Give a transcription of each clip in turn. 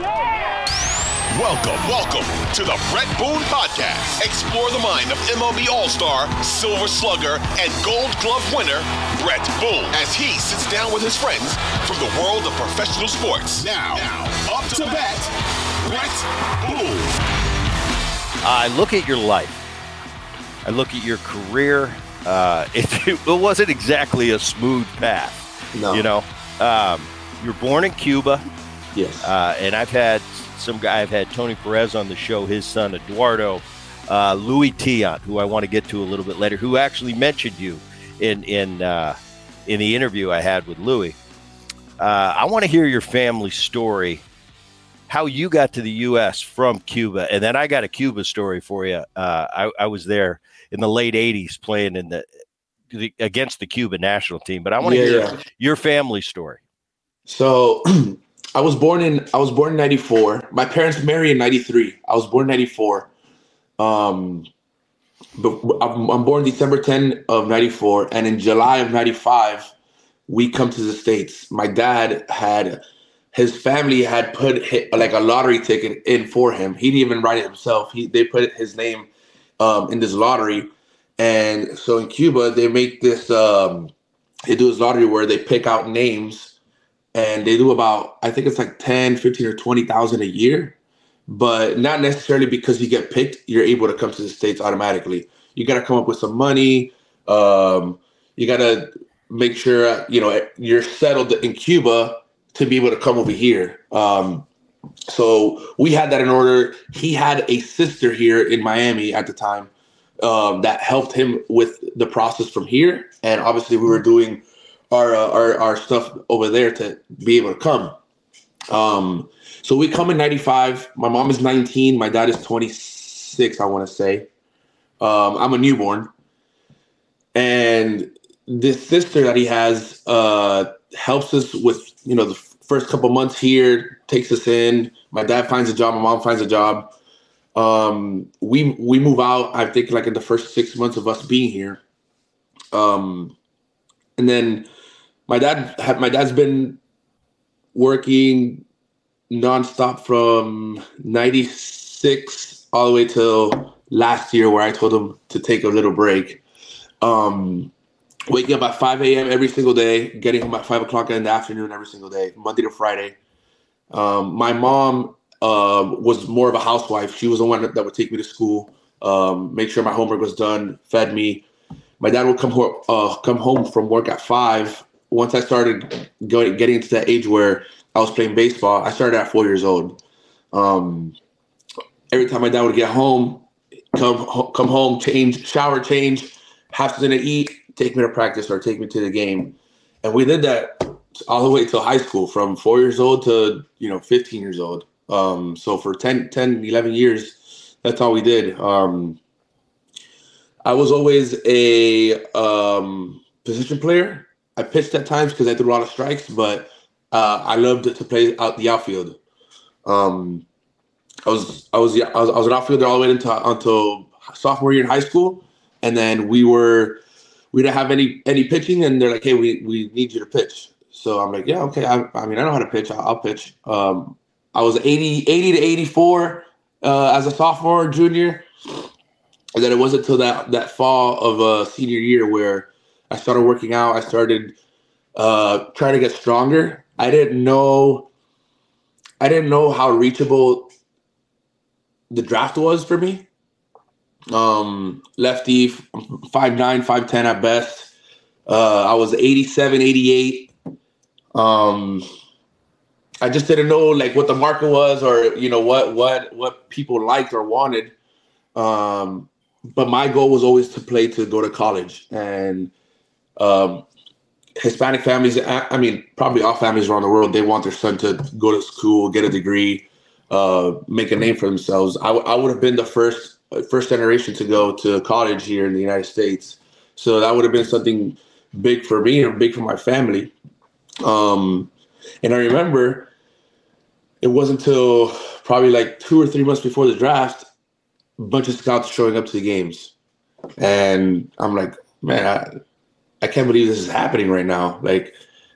Welcome, welcome to the Brett Boone Podcast. Explore the mind of MLB All Star, Silver Slugger, and Gold Glove winner, Brett Boone, as he sits down with his friends from the world of professional sports. Now, now up to bat, Brett Boone. I look at your life. I look at your career. Uh, it, it wasn't exactly a smooth path. No. You know, um, you're born in Cuba, Yes. uh, and I've had some guy. I've had Tony Perez on the show. His son Eduardo, uh, Louis Tiant, who I want to get to a little bit later, who actually mentioned you in in uh, in the interview I had with Louis. Uh, I want to hear your family story, how you got to the U.S. from Cuba, and then I got a Cuba story for you. Uh, I, I was there in the late '80s playing in the, the against the Cuban national team, but I want to Yeah, hear yeah. your family story. So I was born in I was born in '94. My parents married in '93. I was born in '94. Um, but I'm, I'm born December 10 of '94, and in July of '95, we come to the states. My dad had his family had put like a lottery ticket in for him. He didn't even write it himself. He they put his name um, in this lottery, and so in Cuba they make this um, they do this lottery where they pick out names and they do about i think it's like 10 15 or 20000 a year but not necessarily because you get picked you're able to come to the states automatically. You got to come up with some money um, you got to make sure you know you're settled in cuba to be able to come over here. Um, so we had that in order. He had a sister here in miami at the time um, that helped him with the process from here and obviously we were doing our uh, our our stuff over there to be able to come. Um, so we come in '95. My mom is 19. My dad is 26. I want to say. Um, I'm a newborn, and this sister that he has uh, helps us with you know the first couple months here. Takes us in. My dad finds a job. My mom finds a job. Um, we we move out. I think like in the first six months of us being here. Um, and then my dad had my dad's been working nonstop from 96 all the way till last year where I told him to take a little break. Um, waking up at 5 a.m. every single day, getting home at 5 o'clock in the afternoon every single day, Monday to Friday. Um, my mom um, was more of a housewife. She was the one that, that would take me to school, um, make sure my homework was done, fed me. My dad would come, ho- uh, come home from work at 5 once I started going getting to that age where I was playing baseball, I started at four years old. Um, every time my dad would get home, come come home, change, shower, change, have something to eat, take me to practice or take me to the game, and we did that all the way till high school, from four years old to you know 15 years old. Um, so for 10, 10, 11 years, that's all we did. Um, I was always a um, position player. I pitched at times because I threw a lot of strikes, but uh, I loved to play out the outfield. Um, I was I was I was an outfielder all the way into until sophomore year in high school, and then we were we didn't have any any pitching, and they're like, "Hey, we we need you to pitch." So I'm like, "Yeah, okay." I, I mean, I know how to pitch. I'll, I'll pitch. Um, I was 80, 80 to 84 uh, as a sophomore, junior, and then it wasn't until that that fall of uh, senior year where I started working out. I started uh, trying to get stronger. I didn't know I didn't know how reachable the draft was for me. Um, lefty, 5'9, 5'10 at best. Uh, I was 87, 88. Um, I just didn't know like what the market was or you know what what what people liked or wanted. Um, but my goal was always to play to go to college and um, Hispanic families. I mean, probably all families around the world. They want their son to go to school, get a degree, uh, make a name for themselves. I, I would have been the first first generation to go to college here in the United States. So that would have been something big for me and big for my family. Um, and I remember it wasn't until probably like two or three months before the draft, a bunch of scouts showing up to the games. And I'm like, man, I, I can't believe this is happening right now. Like,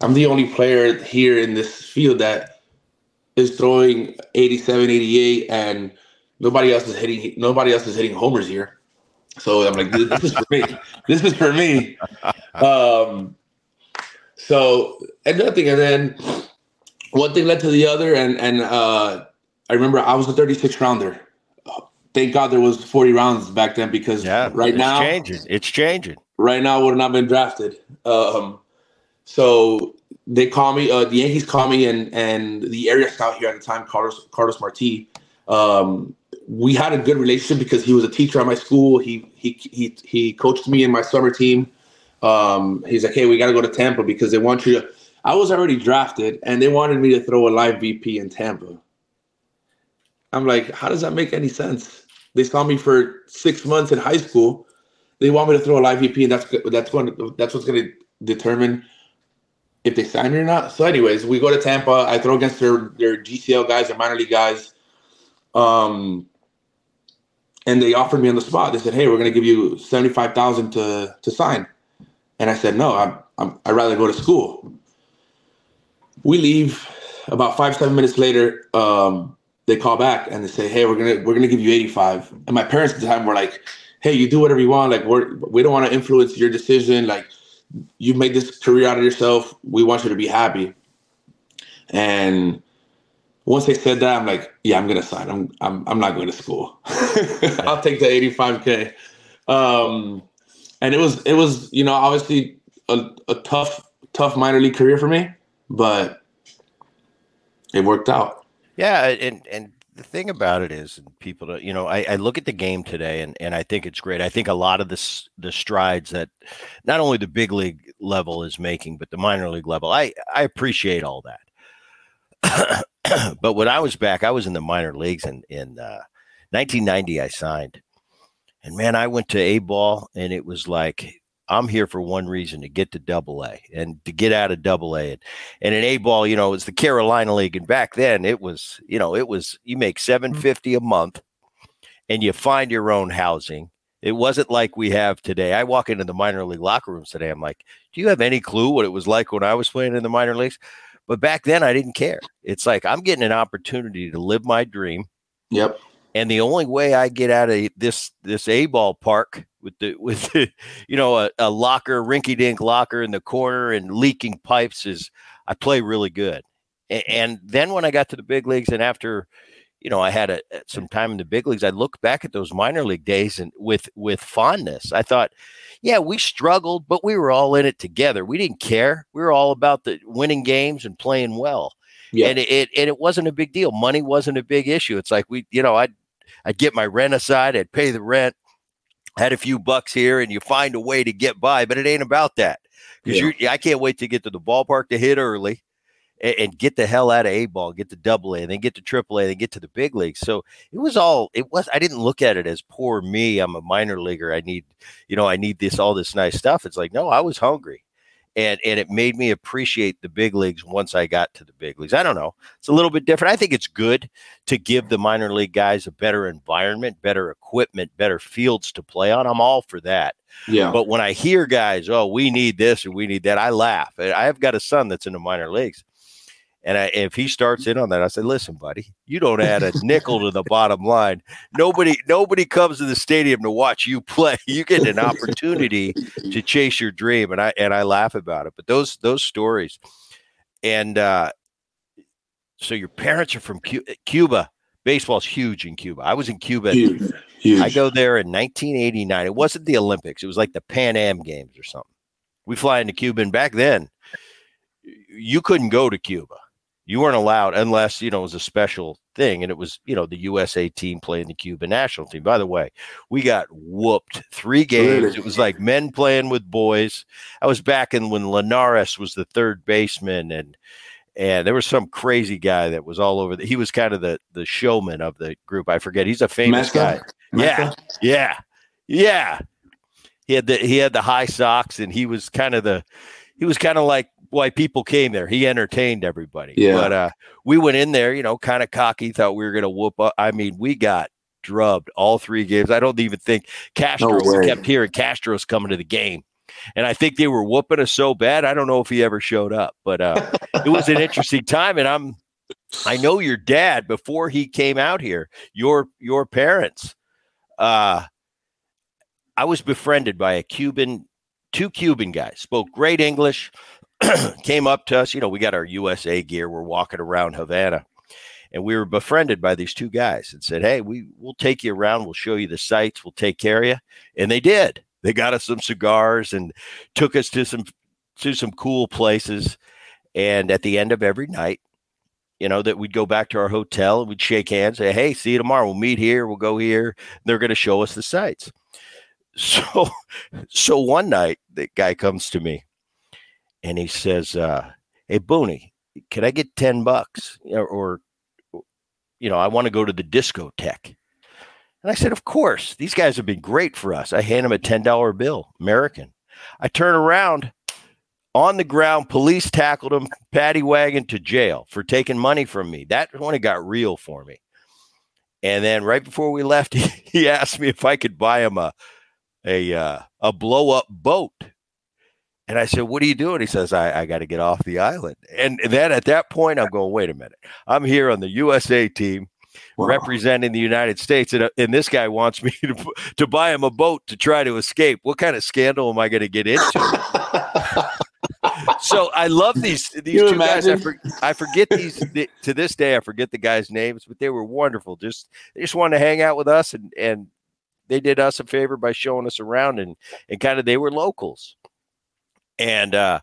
I'm the only player here in this field that is throwing 87, 88, and nobody else is hitting. Nobody else is hitting homers here. So I'm like, this, this is for me. This is for me. Um, so another thing, and then one thing led to the other, and and uh, I remember I was a 36 rounder. Thank God there was 40 rounds back then because Yeah, right it's now changing. It's changing. Right now would have not been drafted. Um, so they call me, uh, the Yankees call me, and and the area scout here at the time, Carlos Carlos Marti. Um, we had a good relationship because he was a teacher at my school. He he he he coached me in my summer team. Um, he's like, hey, we got to go to Tampa because they want you to. I was already drafted, and they wanted me to throw a live BP in Tampa. I'm like, how does that make any sense? They saw me for six months in high school. They want me to throw a live BP, and that's that's going that's what's going to determine if they sign me or not. So, anyways, we go to Tampa. I throw against their their GCL guys, their minor league guys. Um, and they offered me on the spot. They said, "Hey, we're going to give you seventy five thousand to to sign." And I said, "No, I'm, I'm I'd rather go to school." We leave. About five seven minutes later, um, they call back and they say, "Hey, we're gonna we're gonna give you 85." And my parents at the time were like, "Hey, you do whatever you want. Like, we're we don't want to influence your decision. Like, you made this career out of yourself. We want you to be happy." And once they said that, I'm like, "Yeah, I'm gonna sign. I'm I'm I'm not going to school. I'll take the 85k." Um, and it was it was you know obviously a, a tough tough minor league career for me, but it worked out. Yeah, and and the thing about it is, and people, you know, I, I look at the game today, and and I think it's great. I think a lot of this the strides that not only the big league level is making, but the minor league level, I I appreciate all that. but when I was back, I was in the minor leagues in in uh, 1990. I signed, and man, I went to A ball, and it was like I'm here for one reason to get to double A and to get out of double A. And, and in A ball, you know, it's the Carolina League. And back then it was, you know, it was you make 750 mm. a month and you find your own housing. It wasn't like we have today. I walk into the minor league locker rooms today. I'm like, do you have any clue what it was like when I was playing in the minor leagues? But back then I didn't care. It's like I'm getting an opportunity to live my dream. Yep. And the only way I get out of this this A ball park with the with the, you know a, a locker, rinky dink locker in the corner and leaking pipes is I play really good. And, and then when I got to the big leagues and after you know I had a, some time in the big leagues, I look back at those minor league days and with with fondness. I thought, yeah, we struggled, but we were all in it together. We didn't care. We were all about the winning games and playing well. Yeah. And it, it and it wasn't a big deal. Money wasn't a big issue. It's like we, you know, I'd I'd get my rent aside, I'd pay the rent, had a few bucks here, and you find a way to get by. But it ain't about that because Yeah. you I can't wait to get to the ballpark to hit early and, and get the hell out of A ball, get to double A, and then get to triple A, then get to the big leagues. So it was all it was. I didn't look at it as poor me. I'm a minor leaguer. I need, you know, I need this all this nice stuff. It's like no, I was hungry. And, and it made me appreciate the big leagues once I got to the big leagues. I don't know. It's a little bit different. I think it's good to give the minor league guys a better environment, better equipment, better fields to play on. I'm all for that. Yeah. But when I hear guys, oh, we need this or we need that, I laugh. I have got a son that's in the minor leagues. And I, if he starts in on that, I said, "Listen, buddy, you don't add a nickel to the bottom line. Nobody, nobody comes to the stadium to watch you play. You get an opportunity to chase your dream." And I and I laugh about it. But those those stories, and uh, so your parents are from Cu- Cuba. Baseball's huge in Cuba. I was in Cuba. Huge, huge. I go there in 1989. It wasn't the Olympics. It was like the Pan Am Games or something. We fly into Cuba, and back then, you couldn't go to Cuba. You weren't allowed unless you know it was a special thing, and it was you know the USA team playing the Cuban national team. By the way, we got whooped three games. It was like men playing with boys. I was back in when Linares was the third baseman, and and there was some crazy guy that was all over. The, he was kind of the the showman of the group. I forget. He's a famous guy. Yeah, yeah, yeah. He had the he had the high socks, and he was kind of the he was kind of like why people came there. He entertained everybody. Yeah. But uh, we went in there, you know, kind of cocky, thought we were going to whoop up. I mean, we got drubbed all three games. I don't even think Castro. No kept hearing Castro's coming to the game. And I think they were whooping us so bad. I don't know if he ever showed up, but uh, it was an interesting time. And I'm, I know your dad before he came out here. Your your parents, uh, I was befriended by a Cuban, two Cuban guys, spoke great English, came up to us. You know, we got our USA gear. We're walking around Havana, and we were befriended by these two guys and said, "Hey, we we'll take you around. We'll show you the sights. We'll take care of you." And they did. They got us some cigars and took us to some to some cool places. And at the end of every night, you know, that we'd go back to our hotel and we'd shake hands, say, Hey, see you tomorrow. We'll meet here. We'll go here. They're going to show us the sights. So, so one night the guy comes to me and he says, uh, Hey, Booney, can I get 10 bucks or, or you know, I want to go to the discotheque. And I said, Of course, these guys have been great for us. I hand him a $10 bill, American. I turn around on the ground, police tackled him, paddy wagon to jail for taking money from me. That when it got real for me. And then right before we left, he, he asked me if I could buy him a a uh, a blow up boat. And I said, "What are you doing?" He says, "I, I got to get off the island." And then at that point, I'm going, "Wait a minute! I'm here on the USA team, Wow. representing the United States, and, uh, and this guy wants me to to buy him a boat to try to escape. What kind of scandal am I going to get into?" so I love these these You two guys. I, for, I forget these the, to this day. I forget the guys' names, but they were wonderful. Just they just wanted to hang out with us, and and they did us a favor by showing us around, and and kind of they were locals, and uh,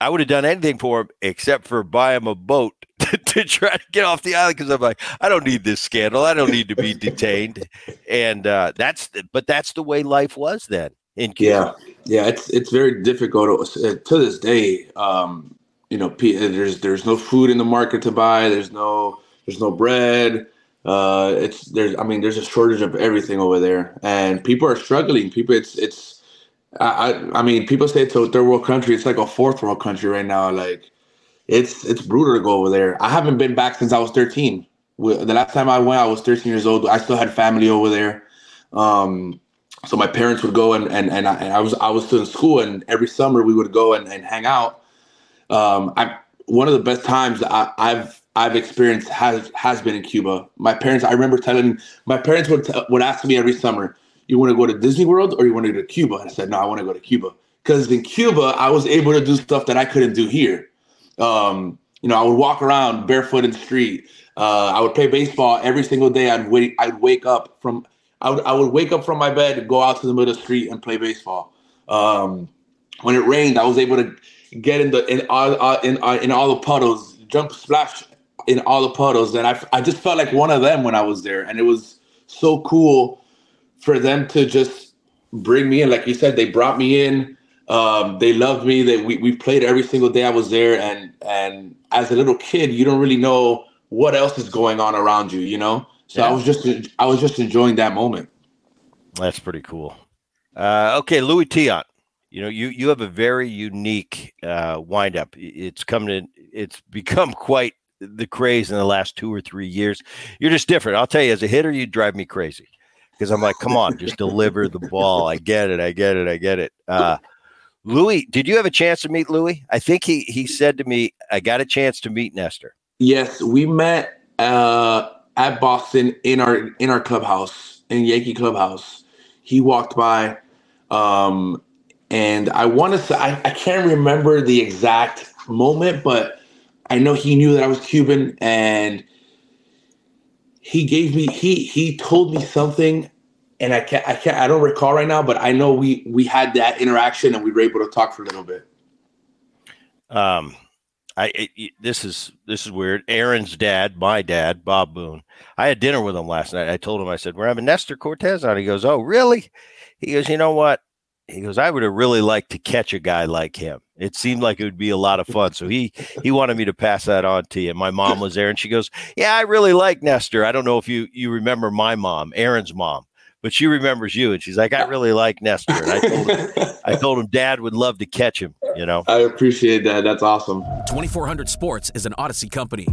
I would have done anything for them except for buy them a boat to, to try to get off the island because I'm like I don't need this scandal. I don't need to be detained, and uh, that's but that's the way life was then in Cuba. Yeah, yeah, it's it's very difficult to, to this day. Um, you know, there's there's no food in the market to buy. There's no there's no bread. Uh, it's there's I mean there's a shortage of everything over there, and people are struggling. People, it's it's I I, mean people say it's a third world country. It's like a fourth world country right now. Like it's it's brutal to go over there. I haven't been back since I was 13. The last time I went, I was 13 years old. I still had family over there. Um, so my parents would go and and and I, and I was I was still in school and every summer we would go and, and hang out. Um, I one of the best times I, I've I've experienced has has been in Cuba. My parents I remember telling my parents would t- would ask me every summer, "You want to go to Disney World or you want to go to Cuba?" And I said, "No, I want to go to Cuba." Because in Cuba, I was able to do stuff that I couldn't do here. Um, you know, I would walk around barefoot in the street. Uh, I would play baseball every single day. I'd wait. I'd wake up from. I would. I would wake up from my bed, go out to the middle of the street, and play baseball. Um, when it rained, I was able to get in the in all uh, in uh, in all the puddles, jump splash in all the puddles, and I I just felt like one of them when I was there, and it was so cool for them to just bring me in. Like you said, they brought me in. Um, they loved me. They we, we played every single day I was there, and and as a little kid, you don't really know what else is going on around you, you know. So I was just I was just enjoying that moment. That's pretty cool. Uh, okay, Louis Tiant. You know, you you have a very unique uh, windup. It's come to it's become quite the craze in the last two or three years. You're just different. I'll tell you, as a hitter, you drive me crazy because I'm like, come on, just deliver the ball. I get it. I get it. I get it. Uh, Louis, did you have a chance to meet Louis? I think he he said to me, I got a chance to meet Nestor. Yes, we met uh, at Boston in our in our clubhouse in Yankee clubhouse. He walked by, um, and I want to say I, I can't remember the exact moment, but I know he knew that I was Cuban, and he gave me he he told me something, and I can't I can't I don't recall right now, but I know we we had that interaction and we were able to talk for a little bit. Um, I it, this is this is weird. Aaron's dad, my dad, Bob Boone. I had dinner with him last night. I told him I said we're having Nestor Cortes on. He goes, "Oh, really?" He goes, "You know what?" He goes, "I would have really liked to catch a guy like him. It seemed like it would be a lot of fun." So he he wanted me to pass that on to you. My mom was there, and she goes, "Yeah, I really like Nestor. I don't know if you you remember my mom, Aaron's mom." but she remembers you, and she's like, "I really like Nestor." And I told him, I told him, Dad would love to catch him. You know, I appreciate that. That's awesome. Twenty four hundred Sports is an Audacy company.